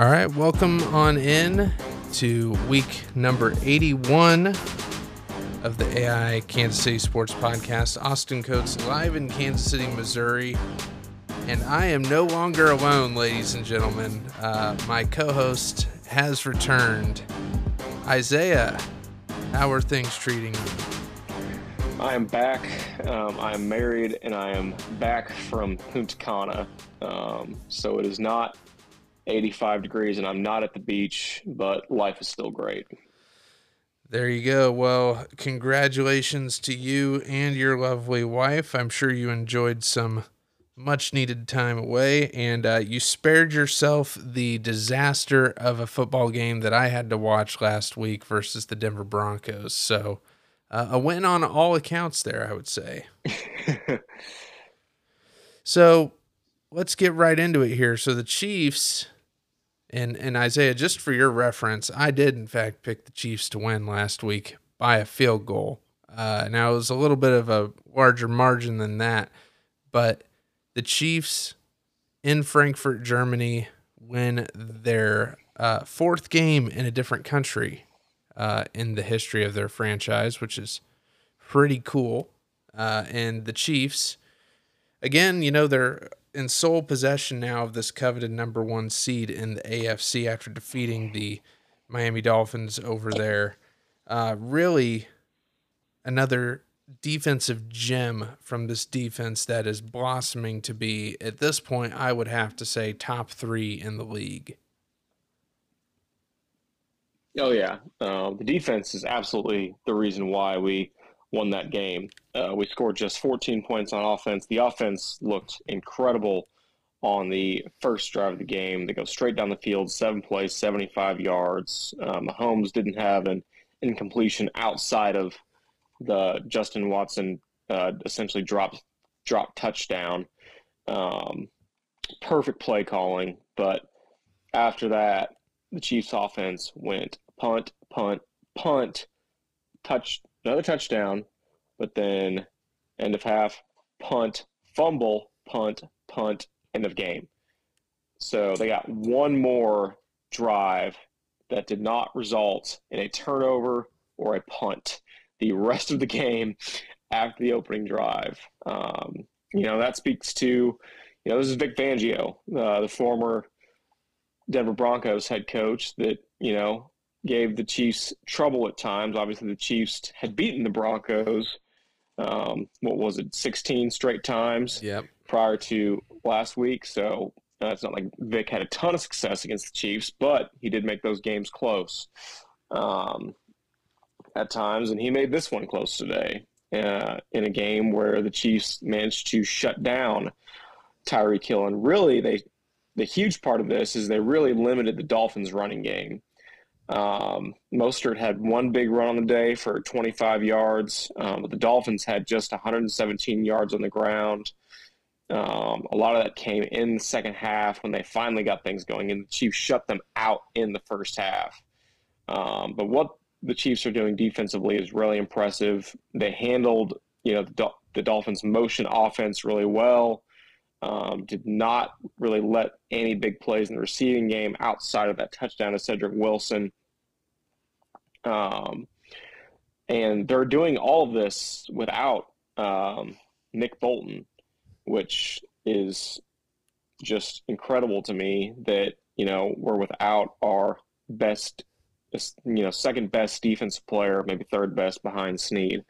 All right, welcome on in to week number 81 of the AI Kansas City Sports Podcast. Austin Coates live in Kansas City, Missouri. And I am no longer alone, ladies and gentlemen. Uh, my co host has returned. Isaiah, how are things treating you? I am back. Um, I am married and I am back from Punta Cana. Um, so it is not 85 degrees and I'm not at the beach, but life is still great. There you go. Well, congratulations to you and your lovely wife. I'm sure you enjoyed some much needed time away and uh, you spared yourself the disaster of a football game that I had to watch last week versus the Denver Broncos. So, uh, a win on all accounts there, I would say. so, let's get right into it here. So, the Chiefs and and Isaiah, just for your reference, I did in fact pick the Chiefs to win last week by a field goal. Uh, now it was a little bit of a larger margin than that, but the Chiefs in Frankfurt, Germany, win their uh, fourth game in a different country uh, in the history of their franchise, which is pretty cool. Uh, and the Chiefs, again, you know, they're in sole possession now of this coveted number one seed in the AFC after defeating the Miami Dolphins over there. Uh, really, another defensive gem from this defense that is blossoming to be, at this point, I would have to say top three in the league. Oh, yeah. Uh, the defense is absolutely the reason why we won that game. Uh, we scored just 14 points on offense. The offense looked incredible on the first drive of the game. They go straight down the field, seven plays, 75 yards. Um, Mahomes didn't have an incompletion outside of the Justin Watson uh, essentially dropped drop touchdown. Um, perfect play calling, but after that, the Chiefs' offense went punt, punt, punt, touch another touchdown, but then end of half, punt, fumble, punt, punt, end of game. So they got one more drive that did not result in a turnover or a punt. The rest of the game after the opening drive. Um, you know, that speaks to, you know, this is Vic Fangio, uh, the former Denver Broncos head coach that, you know, gave the Chiefs trouble at times. Obviously, the Chiefs had beaten the Broncos. Um, what was it, 16 straight times yep. prior to last week. So uh, it's not like Vic had a ton of success against the Chiefs, but he did make those games close um, at times, and he made this one close today uh, in a game where the Chiefs managed to shut down Tyreek Hill. And really, they the huge part of this is they really limited the Dolphins' running game. Um, Mostert had one big run on the day for 25 yards, um, but the Dolphins had just 117 yards on the ground. Um, a lot of that came in the second half when they finally got things going, and the Chiefs shut them out in the first half. Um, but what the Chiefs are doing defensively is really impressive. They handled, you know, the, the Dolphins' motion offense really well. Um, did not really let any big plays in the receiving game outside of that touchdown to Cedrick Wilson. Um, and they're doing all of this without um, Nick Bolton, which is just incredible to me that, you know, we're without our best, you know, second best defensive player, maybe third best behind Sneed,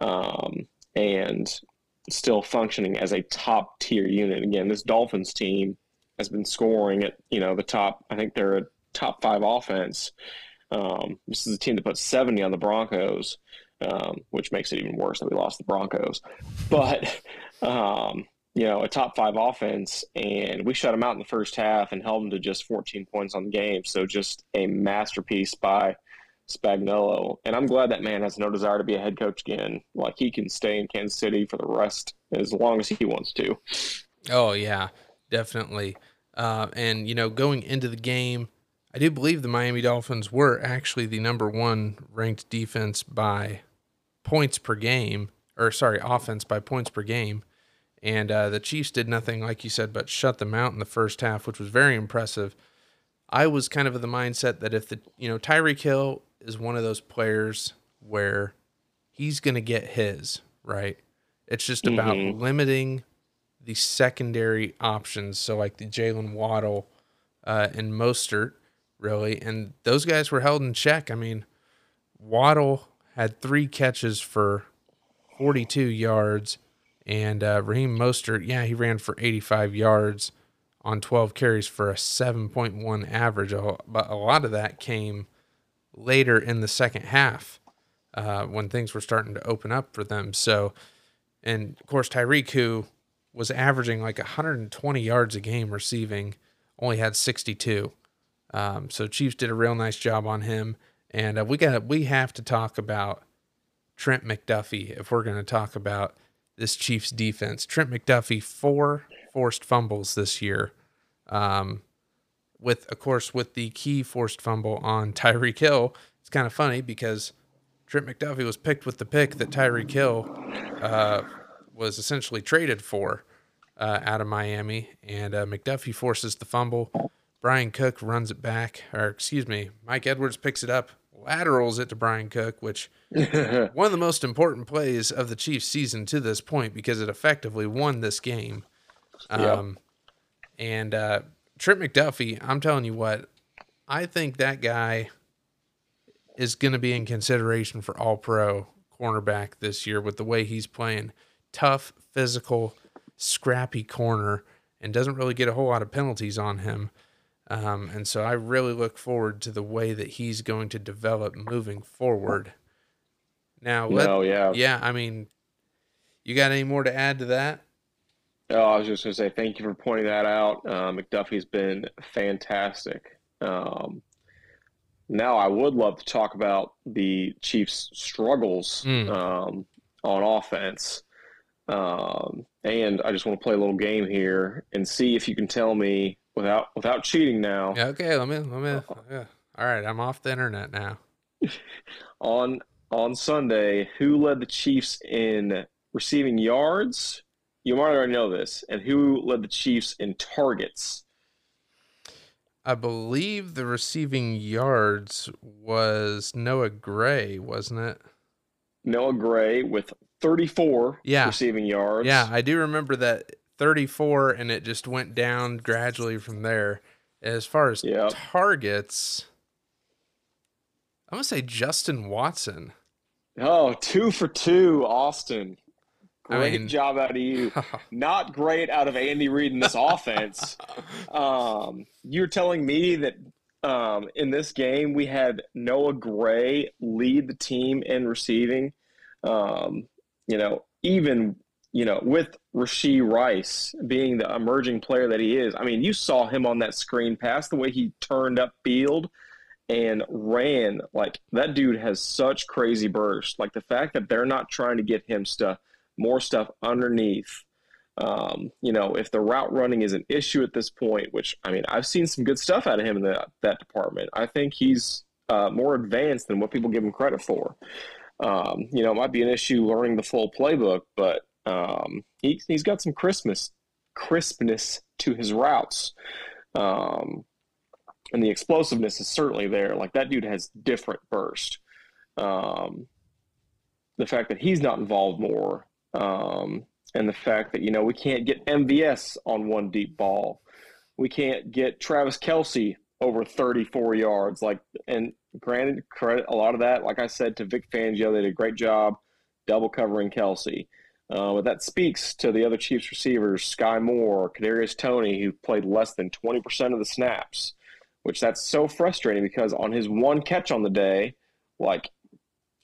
um, and still functioning as a top tier unit. Again, this Dolphins team has been scoring at, you know, the top, I think they're a top five offense um, this is a team that put 70 on the Broncos, um, which makes it even worse that we lost the Broncos. But, um, you know, a top five offense, and we shut them out in the first half and held them to just 14 points on the game. So just a masterpiece by Spagnuolo. And I'm glad that man has no desire to be a head coach again. Like he can stay in Kansas City for the rest as long as he wants to. Oh, yeah, definitely. Uh, and, you know, going into the game, I do believe the Miami Dolphins were actually the number one ranked defense by points per game, or sorry, offense by points per game. And uh, the Chiefs did nothing, like you said, but shut them out in the first half, which was very impressive. I was kind of of the mindset that if the you know Tyreek Hill is one of those players where he's going to get his right. It's just about Mhm. limiting the secondary options. So like the Jaylen Waddle uh, and Mostert, really, and those guys were held in check. I mean, Waddle had three catches for 42 yards, and uh, Raheem Mostert, yeah, he ran for 85 yards on 12 carries for a 7.1 average. But a lot of that came later in the second half uh, when things were starting to open up for them. So, and of course, Tyreek, who was averaging like 120 yards a game receiving, only had 62. Um, so Chiefs did a real nice job on him, and uh, we got we have to talk about Trent McDuffie if we're going to talk about this Chiefs defense. Trent McDuffie four forced fumbles this year, um, with of course with the key forced fumble on Tyreek Hill. It's kind of funny because Trent McDuffie was picked with the pick that Tyreek Hill uh, was essentially traded for uh, out of Miami, and uh, McDuffie forces the fumble. Bryan Cook runs it back, or excuse me, Mike Edwards picks it up, laterals it to Bryan Cook, which one of the most important plays of the Chiefs season to this point because it effectively won this game. Um, And uh, Trent McDuffie, I'm telling you what, I think that guy is going to be in consideration for all pro cornerback this year with the way he's playing. Tough, physical, scrappy corner and doesn't really get a whole lot of penalties on him. Um, and so I really look forward to the way that he's going to develop moving forward. Now, let, no, yeah. yeah, I mean, you got any more to add to that? Oh, I was just going to say thank you for pointing that out. Uh, McDuffie's been fantastic. Um, now, I would love to talk about the Chiefs' struggles Mm. um, on offense. Um, and I just want to play a little game here and see if you can tell me without without cheating now. Yeah, okay, let me let me. Yeah. All right, I'm off the internet now. on on Sunday, who led the Chiefs in receiving yards? You might already know this, and who led the Chiefs in targets? I believe the receiving yards was Noah Gray, wasn't it? Noah Gray with 34 Yeah. receiving yards. Yeah, I do remember that 34, and it just went down gradually from there. As far as Yep. targets, I'm gonna say Justin Watson. Oh, two for two, Austin. I Great mean- job out of you. Not great out of Andy Reid in this offense. Um, you're telling me that um, in this game we had Noah Gray lead the team in receiving. Um, you know, even you know with Rashee Rice being the emerging player that he is. I mean, you saw him on that screen pass the way he turned up field and ran like that dude has such crazy burst. Like the fact that they're not trying to get him stuff more stuff underneath. Um, you know, if the route running is an issue at this point, which I mean, I've seen some good stuff out of him in that that department. I think he's uh, more advanced than what people give him credit for. Um, you know, it might be an issue learning the full playbook, but um, he, he's got some crispness crispness to his routes. Um, and the explosiveness is certainly there. Like that dude has different burst. Um, the fact that he's not involved more, um, and the fact that you know we can't get MVS on one deep ball, we can't get Travis Kelce over 34 yards. Like, and granted, credit a lot of that, like I said to Vic Fangio, they did a great job double covering Kelce. Uh, but that speaks to the other Chiefs receivers, Skyy Moore, Kadarius Toney, who played less than 20% of the snaps, which that's so frustrating because on his one catch on the day, like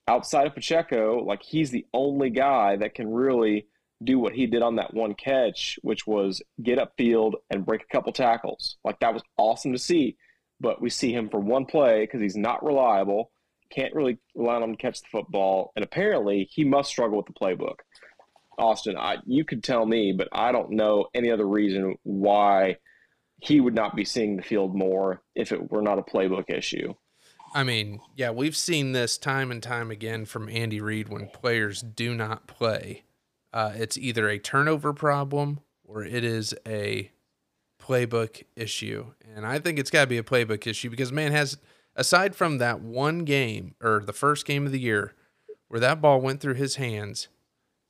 outside of Pacheco, like he's the only guy that can really do what he did on that one catch, which was get upfield and break a couple tackles. Like that was awesome to see. But we see him for one play because he's not reliable, can't really rely on him to catch the football, and apparently he must struggle with the playbook. Austin, I, you could tell me, but I don't know any other reason why he would not be seeing the field more if it were not a playbook issue. I mean, yeah, we've seen this time and time again from Andy Reid when players do not play. Uh, it's either a turnover problem or it is a playbook issue. And I think it's got to be a playbook issue because man has aside from that one game or the first game of the year where that ball went through his hands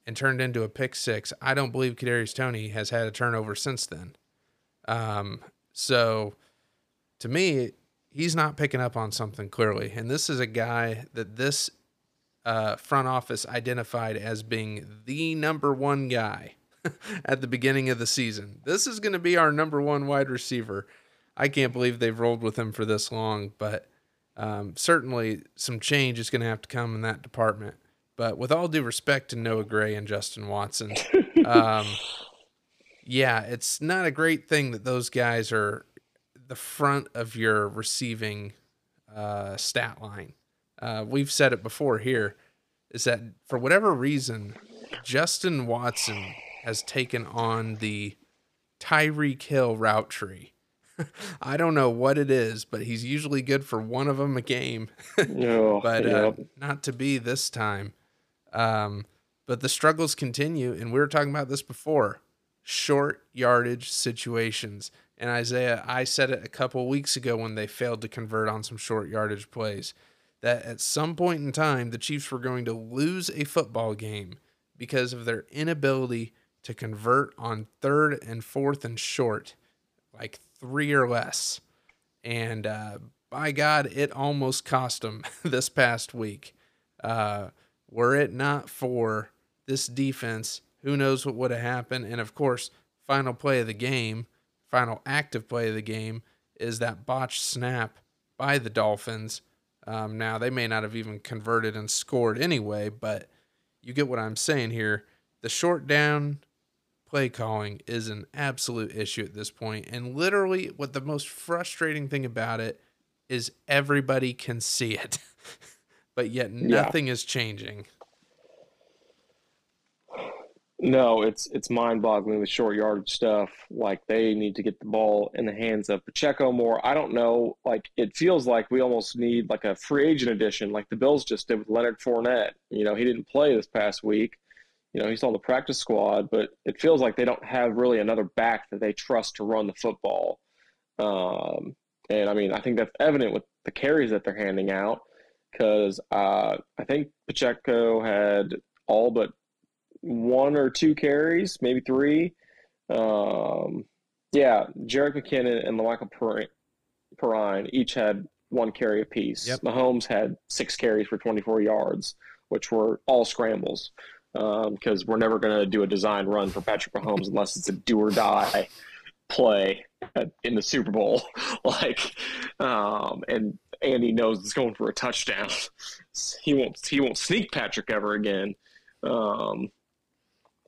and turned into a pick six, I don't believe Kadarius Toney has had a turnover since then. Um, so to me, he's not picking up on something clearly. And this is a guy that this uh, front office identified as being the number one guy at the beginning of the season. This is going to be our number one wide receiver. I can't believe they've rolled with him for this long, but um, certainly some change is going to have to come in that department. But with all due respect to Noah Gray and Justin Watson, um, yeah, it's not a great thing that those guys are the front of your receiving uh, stat line. Uh, we've said it before here, is that for whatever reason, Justin Watson has taken on the Tyreek Hill route tree. I don't know what it is, but he's usually good for one of them a game. No, but uh, not to be this time. Um, but the struggles continue, and we were talking about this before short yardage situations. And Isaiah, I said it a couple weeks ago when they failed to convert on some short yardage plays that at some point in time, the Chiefs were going to lose a football game because of their inability to convert on third and fourth and short, like three or less. And uh, by God, it almost cost them this past week. Uh, were it not for this defense, who knows what would have happened? And of course, final play of the game, final active play of the game is that botched snap by the Dolphins. Um, now, they may not have even converted and scored anyway, but you get what I'm saying here. The short down play calling is an absolute issue at this point. And literally, what the most frustrating thing about it is everybody can see it, but yet nothing yeah. is changing. No, it's it's mind-boggling the short yardage stuff. Like they need to get the ball in the hands of Pacheco more. I don't know. Like it feels like we almost need like a free agent addition, like the Bills just did with Leonard Fournette. You know, he didn't play this past week. You know, he's on the practice squad, but it feels like they don't have really another back that they trust to run the football. Um, and I mean, I think that's evident with the carries that they're handing out because uh, I think Pacheco had all but one or two carries, maybe three. Um, yeah, Jerick McKinnon and Michael Perine each had one carry apiece. Yep. Mahomes had six carries for 24 yards, which were all scrambles because um, we're never going to do a design run for Patrick Mahomes unless it's a do or die play in the Super Bowl. like, um, and Andy knows it's going for a touchdown. he won't he won't sneak Patrick ever again. Um,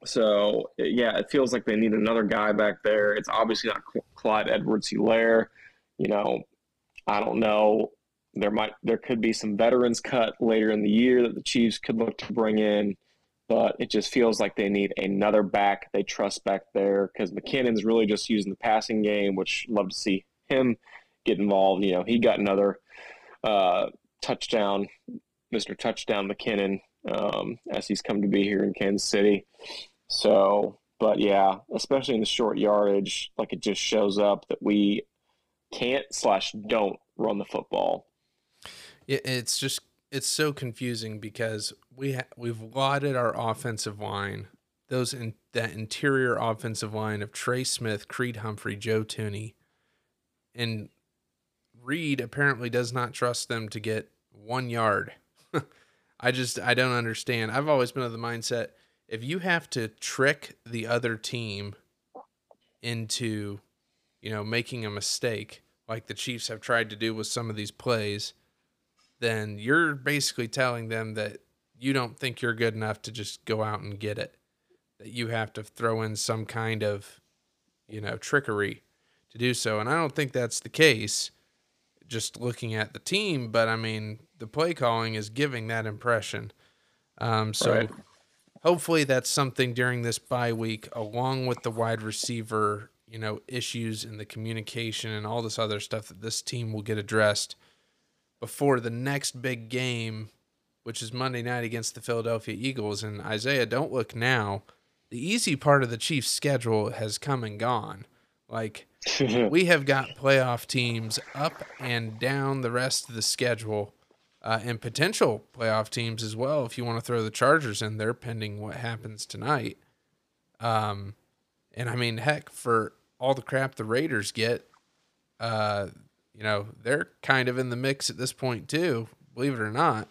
so yeah, it feels like they need another guy back there. It's obviously not Clyde Edwards-Helaire. You know, I don't know. There might there could be some veterans cut later in the year that the Chiefs could look to bring in, but it just feels like they need another back they trust back there because McKinnon's really just using the passing game, which love to see him get involved. You know, he got another uh, touchdown, Mr. Touchdown McKinnon, um, as he's come to be here in Kansas City. So, but yeah, especially in the short yardage, like it just shows up that we can't slash don't run the football. It's just it's so confusing because we ha- we've lauded our offensive line, those in that interior offensive line of Trey Smith, Creed Humphrey, Joe Thuney, and Reid apparently does not trust them to get one yard. I just I don't understand. I've always been of the mindset if you have to trick the other team into, you know, making a mistake like the Chiefs have tried to do with some of these plays, then you're basically telling them that you don't think you're good enough to just go out and get it. That you have to throw in some kind of, you know, trickery to do so. And I don't think that's the case just looking at the team, but I mean, the play calling is giving that impression. Um, so right hopefully that's something during this bye week, along with the wide receiver, you know, issues and the communication and all this other stuff that this team will get addressed before the next big game, which is Monday night against the Philadelphia Eagles. And Isaiah, don't look now. The easy part of the Chiefs' schedule has come and gone. Like we have got playoff teams up and down the rest of the schedule, uh, and potential playoff teams as well. If you want to throw the Chargers in there, pending what happens tonight. Um, and I mean, heck, for all the crap the Raiders get, uh, you know, they're kind of in the mix at this point too, believe it or not.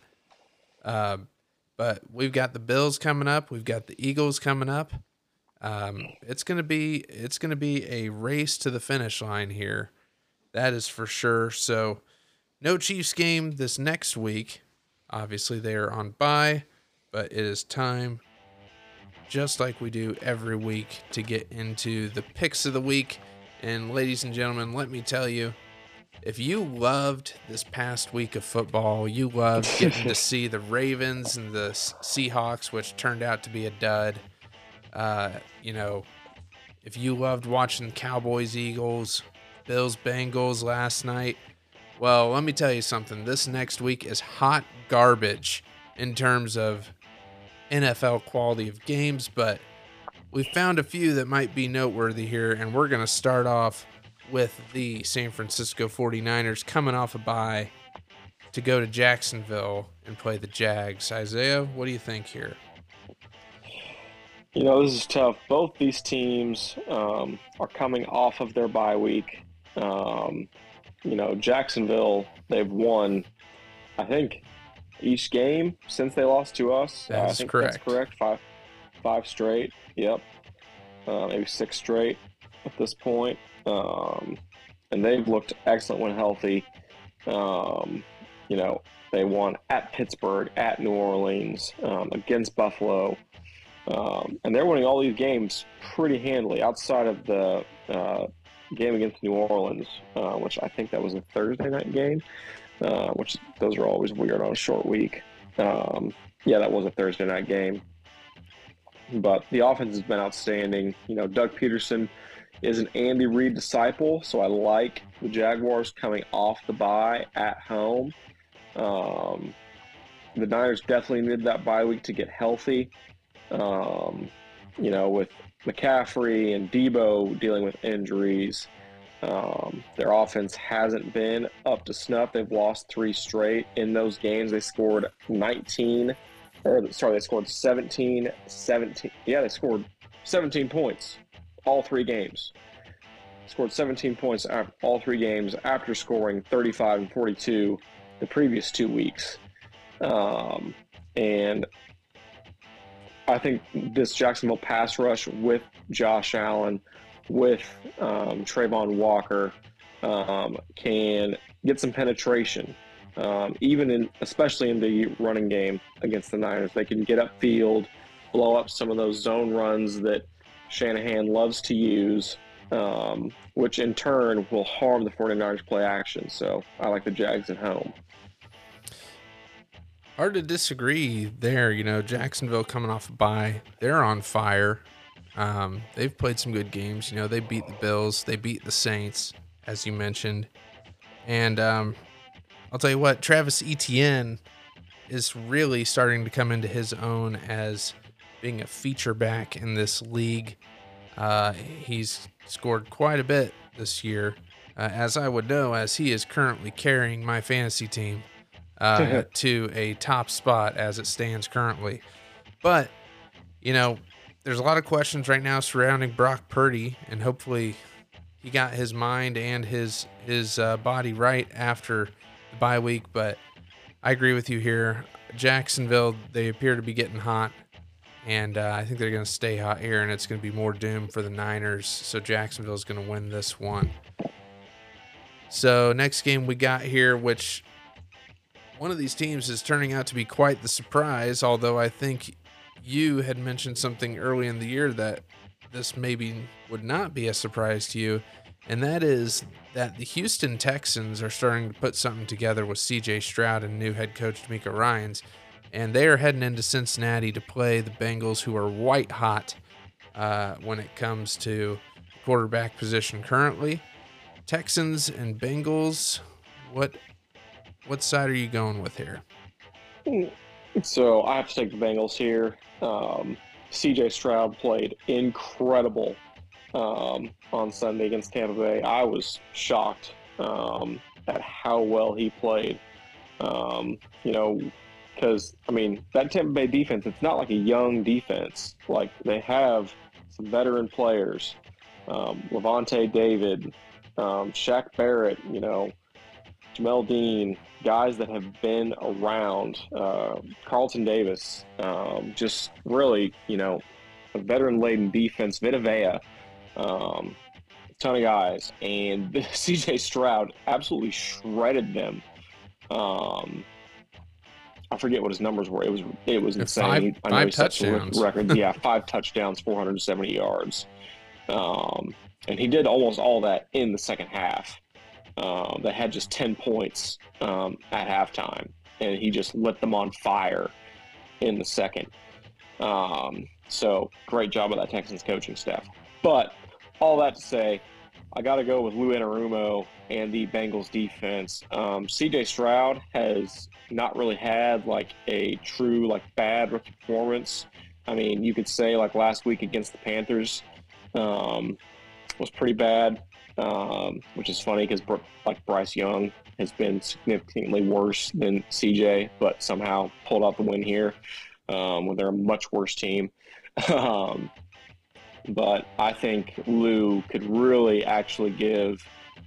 Uh, but we've got the Bills coming up. We've got the Eagles coming up. Um, it's gonna be it's gonna be a race to the finish line here. That is for sure. So, no Chiefs game this next week. Obviously, they are on bye, but it is time, just like we do every week, to get into the picks of the week. And, ladies and gentlemen, let me tell you, if you loved this past week of football, you loved getting to see the Ravens and the Seahawks, which turned out to be a dud. Uh, you know, if you loved watching Cowboys, Eagles, Bills, Bengals last night, well, let me tell you something. This next week is hot garbage in terms of NFL quality of games, but we found a few that might be noteworthy here, and we're going to start off with the San Francisco 49ers coming off a bye to go to Jacksonville and play the Jags. Isaiah, what do you think here? You know, this is tough. Both these teams um, are coming off of their bye week. Um, you know, Jacksonville, they've won, I think, each game since they lost to us. That's I think correct. That's correct. Five, five straight. Yep. Uh, maybe six straight at this point. Um, and they've looked excellent when healthy. Um, you know, they won at Pittsburgh, at New Orleans, um, against Buffalo. Um, and they're winning all these games pretty handily outside of the uh, game against New Orleans, uh, which I think that was a Thursday night game, uh, which those are always weird on a short week. Um, yeah, that was a Thursday night game. But the offense has been outstanding. You know, Doug Pederson is an Andy Reid disciple, so I like the Jaguars coming off the bye at home. Um, the Niners definitely needed that bye week to get healthy. Um, you know, with McCaffrey and Deebo dealing with injuries, um, their offense hasn't been up to snuff. They've lost three straight. In those games, they scored 19, or sorry, they scored 17, 17. Yeah, they scored 17 points all three games. Scored 17 points all three games after scoring 35 and 42 the previous two weeks. Um, and I think this Jacksonville pass rush with Josh Allen, with um, Travon Walker, um, can get some penetration. Um, even in, especially in the running game against the Niners, they can get upfield, blow up some of those zone runs that Shanahan loves to use, um, which in turn will harm the 49ers play action. So I like the Jags at home. Hard to disagree there. You know, Jacksonville coming off a bye, they're on fire. Um, they've played some good games. You know, they beat the Bills, they beat the Saints, as you mentioned. And um, I'll tell you what, Travis Etienne is really starting to come into his own as being a feature back in this league. Uh, he's scored quite a bit this year, uh, as I would know, as he is currently carrying my fantasy team uh, to a top spot as it stands currently. But, you know, there's a lot of questions right now surrounding Brock Purdy, and hopefully he got his mind and his his uh, body right after the bye week. But I agree with you here. Jacksonville, they appear to be getting hot, and uh, I think they're going to stay hot here, and it's going to be more doom for the Niners. So Jacksonville is going to win this one. So next game we got here, which one of these teams is turning out to be quite the surprise. Although I think you had mentioned something early in the year that this maybe would not be a surprise to you, and that is that the Houston Texans are starting to put something together with CJ Stroud and new head coach DeMeco Ryans, and they are heading into Cincinnati to play the Bengals, who are white hot uh, when it comes to quarterback position currently. Texans and Bengals, what what side are you going with here? So I have to take the Bengals here. Um, CJ Stroud played incredible um, on Sunday against Tampa Bay. I was shocked um, at how well he played. Um, you know, because I mean that Tampa Bay defense, it's not like a young defense. Like they have some veteran players, um, Lavonte David, um, Shaq Barrett, you know, Jamel Dean, guys that have been around, uh, Carlton Davis, um, just really, you know, a veteran laden defense, Vita Vea, um, ton of guys. And CJ Stroud absolutely shredded them. Um, I forget what his numbers were. It was it was insane. Five, I know five touchdowns. Record, yeah, five touchdowns, 470 yards. Um, and he did almost all that in the second half. Um, that had just 10 points um, at halftime, and he just lit them on fire in the second. Um, so great job of that Texans coaching staff. But all that to say, I got to go with Lou Anarumo and the Bengals defense. Um, CJ Stroud has not really had like a true like bad rookie performance. I mean, you could say like last week against the Panthers um, was pretty bad um, which is funny because like Bryce Young has been significantly worse than CJ, but somehow pulled out the win here um, when they're a much worse team. but I think Lou could really actually give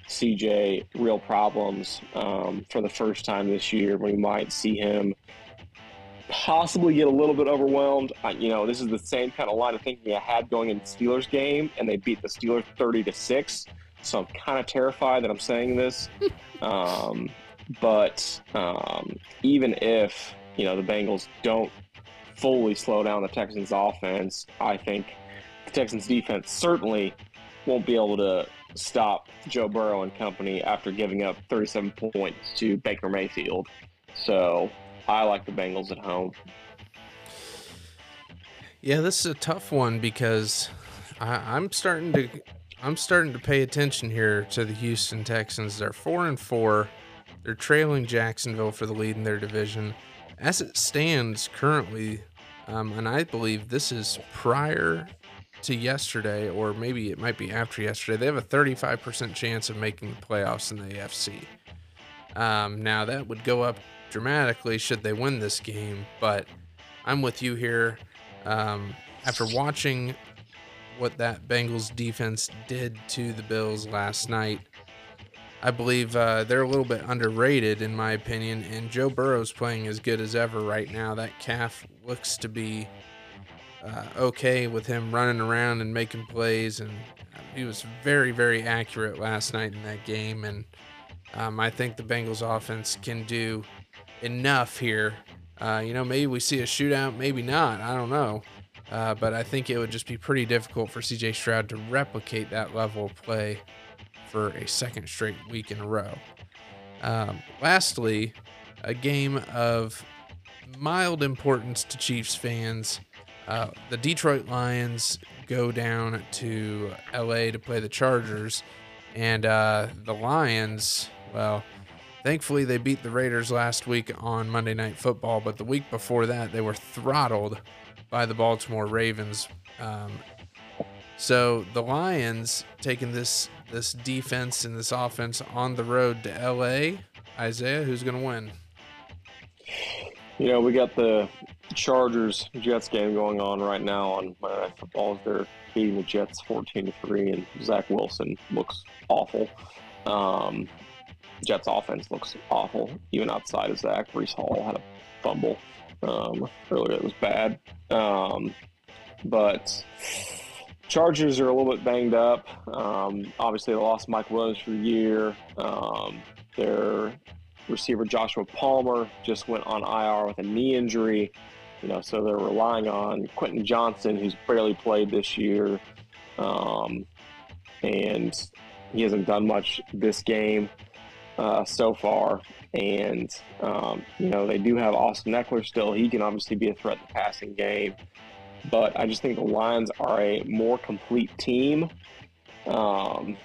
CJ real problems um, for the first time this year. We might see him possibly get a little bit overwhelmed. I, you know, this is the same kind of line of thinking I had going into the Steelers game, and they beat the Steelers thirty to six. So I'm kind of terrified that I'm saying this. um, but um, even if you know the Bengals don't fully slow down the Texans' offense, I think the Texans' defense certainly won't be able to stop Joe Burrow and company after giving up 37 points to Baker Mayfield. So I like the Bengals at home. Yeah, this is a tough one because I, am starting to I'm starting to pay attention here to the Houston Texans. They're four and four. They're trailing Jacksonville for the lead in their division. As it stands currently, um, and I believe this is prior to yesterday, or maybe it might be after yesterday, they have a 35% chance of making the playoffs in the AFC. Um, now, that would go up dramatically should they win this game, but I'm with you here. Um, after watching what that Bengals defense did to the Bills last night. I believe uh, they're a little bit underrated, in my opinion, and Joe Burrow's playing as good as ever right now. That calf looks to be uh, okay with him running around and making plays, and he was very, very accurate last night in that game. And um, I think the Bengals offense can do enough here. Uh, you know, maybe we see a shootout, maybe not. I don't know. Uh, but I think it would just be pretty difficult for CJ Stroud to replicate that level of play for a second straight week in a row. Um, lastly, a game of mild importance to Chiefs fans. Uh, the Detroit Lions go down to LA to play the Chargers, and uh, the Lions, well, thankfully they beat the Raiders last week on Monday Night Football, but the week before that they were throttled by the Baltimore Ravens. Um, so the Lions taking this this defense and this offense on the road to LA. Isaiah, who's going to win? You know, we got the Chargers Jets game going on right now on Monday Night Football. They're beating the Jets 14 to 3, and Zach Wilson looks awful. Um, Jets offense looks awful, even outside of Zach. Reese Hall had a fumble um, earlier. It was bad. Um, but Chargers are a little bit banged up. Um, obviously, they lost Mike Williams for a year. Um, their receiver Joshua Palmer just went on IR with a knee injury. You know, so they're relying on Quentin Johnston, who's barely played this year, um, and he hasn't done much this game uh, so far. And, um, you know, they do have Austin Ekeler still. He can obviously be a threat in the passing game. But I just think the Lions are a more complete team. Um,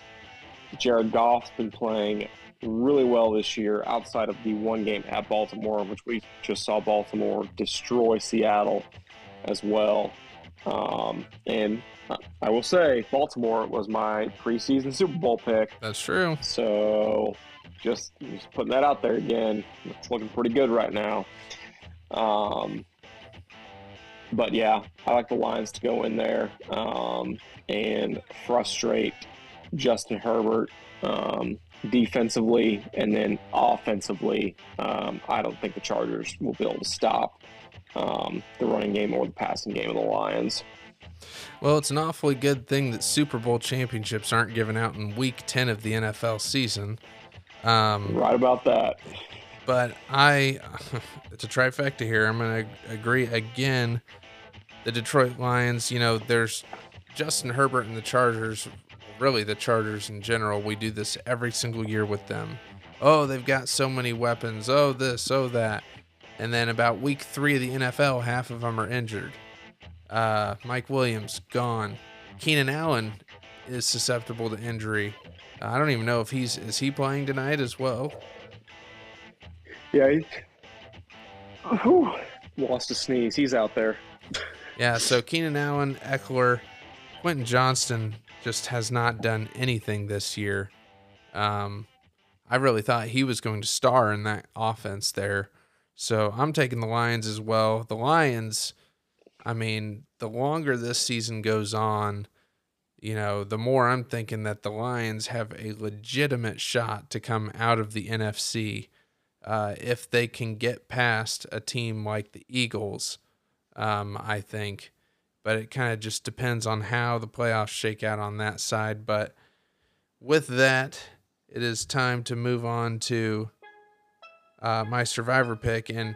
Jared Goff's been playing really well this year outside of the one game at Baltimore, which we just saw Baltimore destroy Seattle as well. Um, and I will say, Baltimore was my preseason Super Bowl pick. That's true. So just, just putting that out there again. It's looking pretty good right now. Um, but yeah, I like the Lions to go in there um, and frustrate Justin Herbert um, defensively and then offensively. Um, I don't think the Chargers will be able to stop um, the running game or the passing game of the Lions. Well, it's an awfully good thing that Super Bowl championships aren't given out in week 10 of the NFL season. Um, right about that. But I, it's a trifecta here. I'm going to agree again. The Detroit Lions, you know, there's Justin Herbert and the Chargers, really the Chargers in general. We do this every single year with them. Oh, they've got so many weapons. Oh, this, oh, that. And then about week three of the NFL, half of them are injured. Uh, Mike Williams gone. Keenan Allen is susceptible to injury. Uh, I don't even know if he's is he playing tonight as well. Yeah, he whew, lost a sneeze. He's out there. yeah, so Keenan Allen, Ekeler, Quentin Johnston just has not done anything this year. Um, I really thought he was going to star in that offense there. So I'm taking the Lions as well. The Lions, I mean, the longer this season goes on, you know, the more I'm thinking that the Lions have a legitimate shot to come out of the NFC uh, if they can get past a team like the Eagles. Um, I think, but it kind of just depends on how the playoffs shake out on that side. But with that, it is time to move on to uh, my survivor pick. And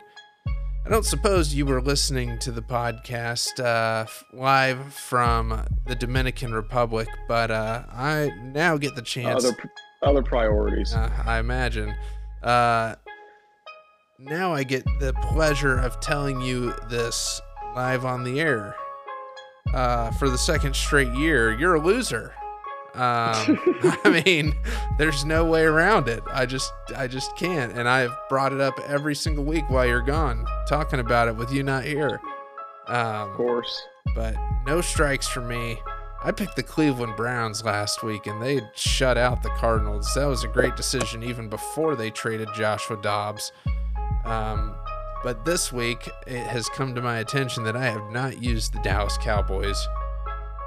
I don't suppose you were listening to the podcast uh, live from the Dominican Republic, but uh, I now get the chance. Other, other priorities. Uh, I imagine. Uh, now I get the pleasure of telling you this live on the air. Uh, for the second straight year, you're a loser. Um, I mean, there's no way around it. I just, I just can't. And I've brought it up every single week while you're gone, talking about it with you not here. Um, of course. But no strikes for me. I picked the Cleveland Browns last week and they shut out the Cardinals. That was a great decision even before they traded Joshua Dobbs. Um, but this week, it has come to my attention that I have not used the Dallas Cowboys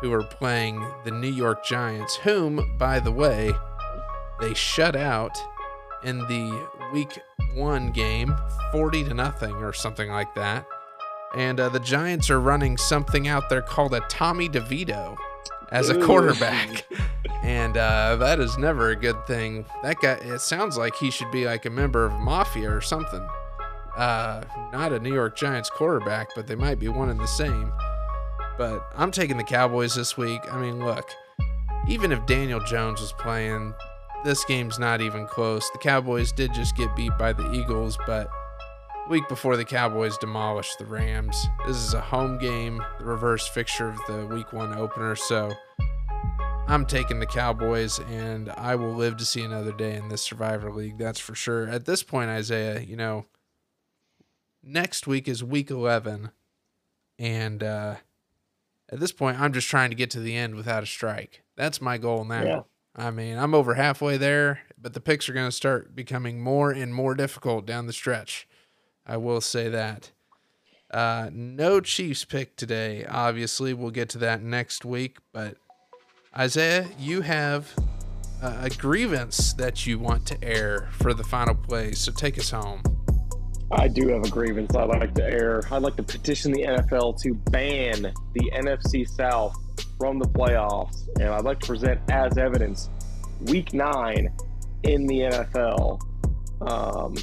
who are playing the New York Giants, whom, by the way, they shut out in the week one game 40 to nothing or something like that. And uh, the Giants are running something out there called a Tommy DeVito as a quarterback. and uh, that is never a good thing. That guy, it sounds like he should be like a member of Mafia or something. Uh, not a New York Giants quarterback, but they might be one and the same. But I'm taking the Cowboys this week. I mean, look, even if Daniel Jones was playing, this game's not even close. The Cowboys did just get beat by the Eagles, but week before the Cowboys demolished the Rams. This is a home game, the reverse fixture of the week one opener, so I'm taking the Cowboys and I will live to see another day in this Survivor League, that's for sure. At this point, Isaiah, you know, next week is week 11 and uh at this point, I'm just trying to get to the end without a strike. That's my goal now. Yeah. I mean, I'm over halfway there, but the picks are going to start becoming more and more difficult down the stretch. I will say that. Uh, no Chiefs pick today. Obviously, we'll get to that next week. But Isaiah, you have a grievance that you want to air for the final play. So take us home. I do have a grievance I'd like to air. I'd like to petition the NFL to ban the NFC South from the playoffs. And I'd like to present as evidence week nine in the NFL. Um,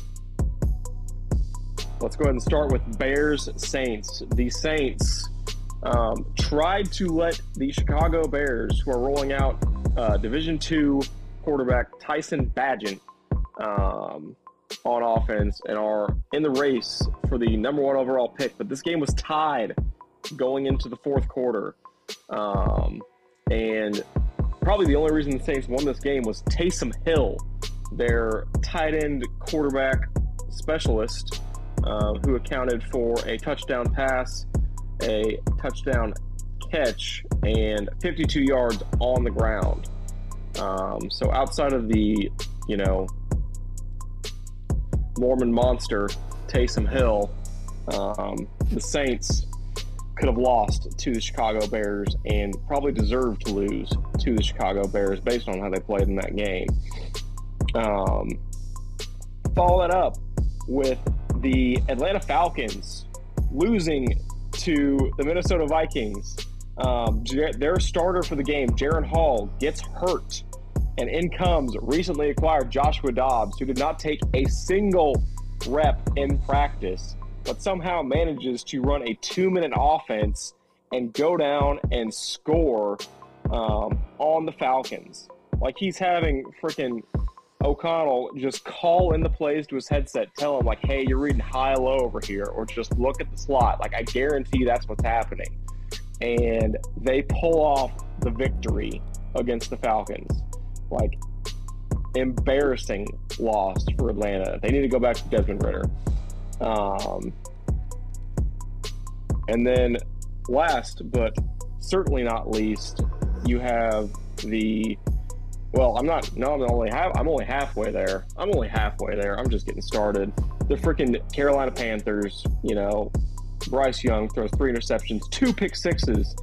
let's go ahead and start with Bears Saints. The Saints um, tried to let the Chicago Bears, who are rolling out uh, Division two quarterback Tyson Bagent, um, on offense and are in the race for the number one overall pick. But this game was tied going into the fourth quarter. Um, and probably the only reason the Saints won this game was Taysom Hill, their tight end quarterback specialist, uh, who accounted for a touchdown pass, a touchdown catch and 52 yards on the ground. Um, so outside of the, you know, Mormon monster, Taysom Hill, um, the Saints could have lost to the Chicago Bears and probably deserved to lose to the Chicago Bears based on how they played in that game. Um, follow that up with the Atlanta Falcons losing to the Minnesota Vikings. Um, their starter for the game, Jaren Hall, gets hurt, and in comes recently acquired Joshua Dobbs, who did not take a single rep in practice, but somehow manages to run a two minute offense and go down and score um, on the Falcons. Like he's having freaking O'Connell just call in the plays to his headset, tell him like, "Hey, you're reading high low over here," or just look at the slot. Like I guarantee that's what's happening, and they pull off the victory against the Falcons. Like embarrassing loss for Atlanta. They need to go back to Desmond Ridder. Um, and then last but certainly not least, you have the well, I'm not. No, I'm only half. I'm only halfway there. I'm only halfway there. I'm just getting started. The freaking Carolina Panthers. You know, Bryce Young throws three interceptions, two pick sixes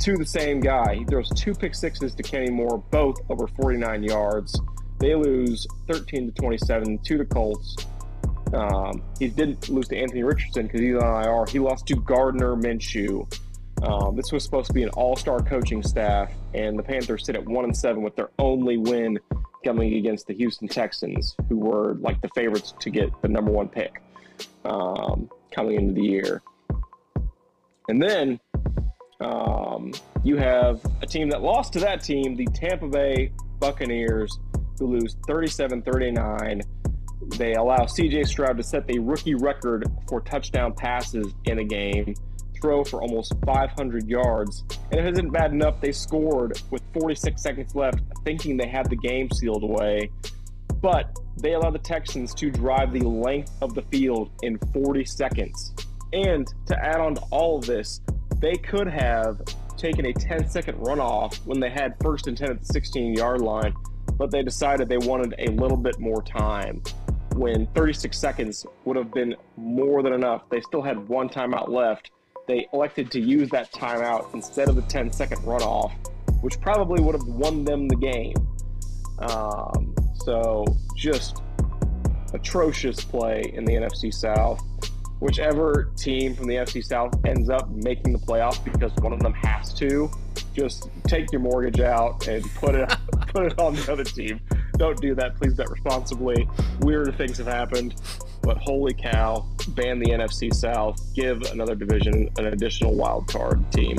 to the same guy. He throws two pick sixes to Kenny Moore, both over 49 yards. They lose 13 to 27 to the Colts. Um, he didn't lose to Anthony Richardson because he's on IR. He lost to Gardner Minshew. Um, this was supposed to be an all-star coaching staff, and the Panthers sit at one and seven with their only win coming against the Houston Texans, who were like the favorites to get the number one pick um, coming into the year. And then um, you have a team that lost to that team, the Tampa Bay Buccaneers, who lose 37 39. They allow CJ Stroud to set the rookie record for touchdown passes in a game throw for almost 500 yards. And if it isn't bad enough, they scored with 46 seconds left, thinking they had the game sealed away. But they allowed the Texans to drive the length of the field in 40 seconds. And to add on to all of this, they could have taken a 10 second runoff when they had first and 10 at the 16 yard line, but they decided they wanted a little bit more time when 36 seconds would have been more than enough. They still had one timeout left they elected to use that timeout instead of the 10 second runoff, which probably would have won them the game. Um, so just atrocious play in the NFC South. Whichever team from the NFC South ends up making the playoffs because one of them has to, just take your mortgage out and put it put it on the other team. Don't do that. Please bet responsibly. Weird things have happened. But holy cow, ban the NFC South, give another division an additional wild card team.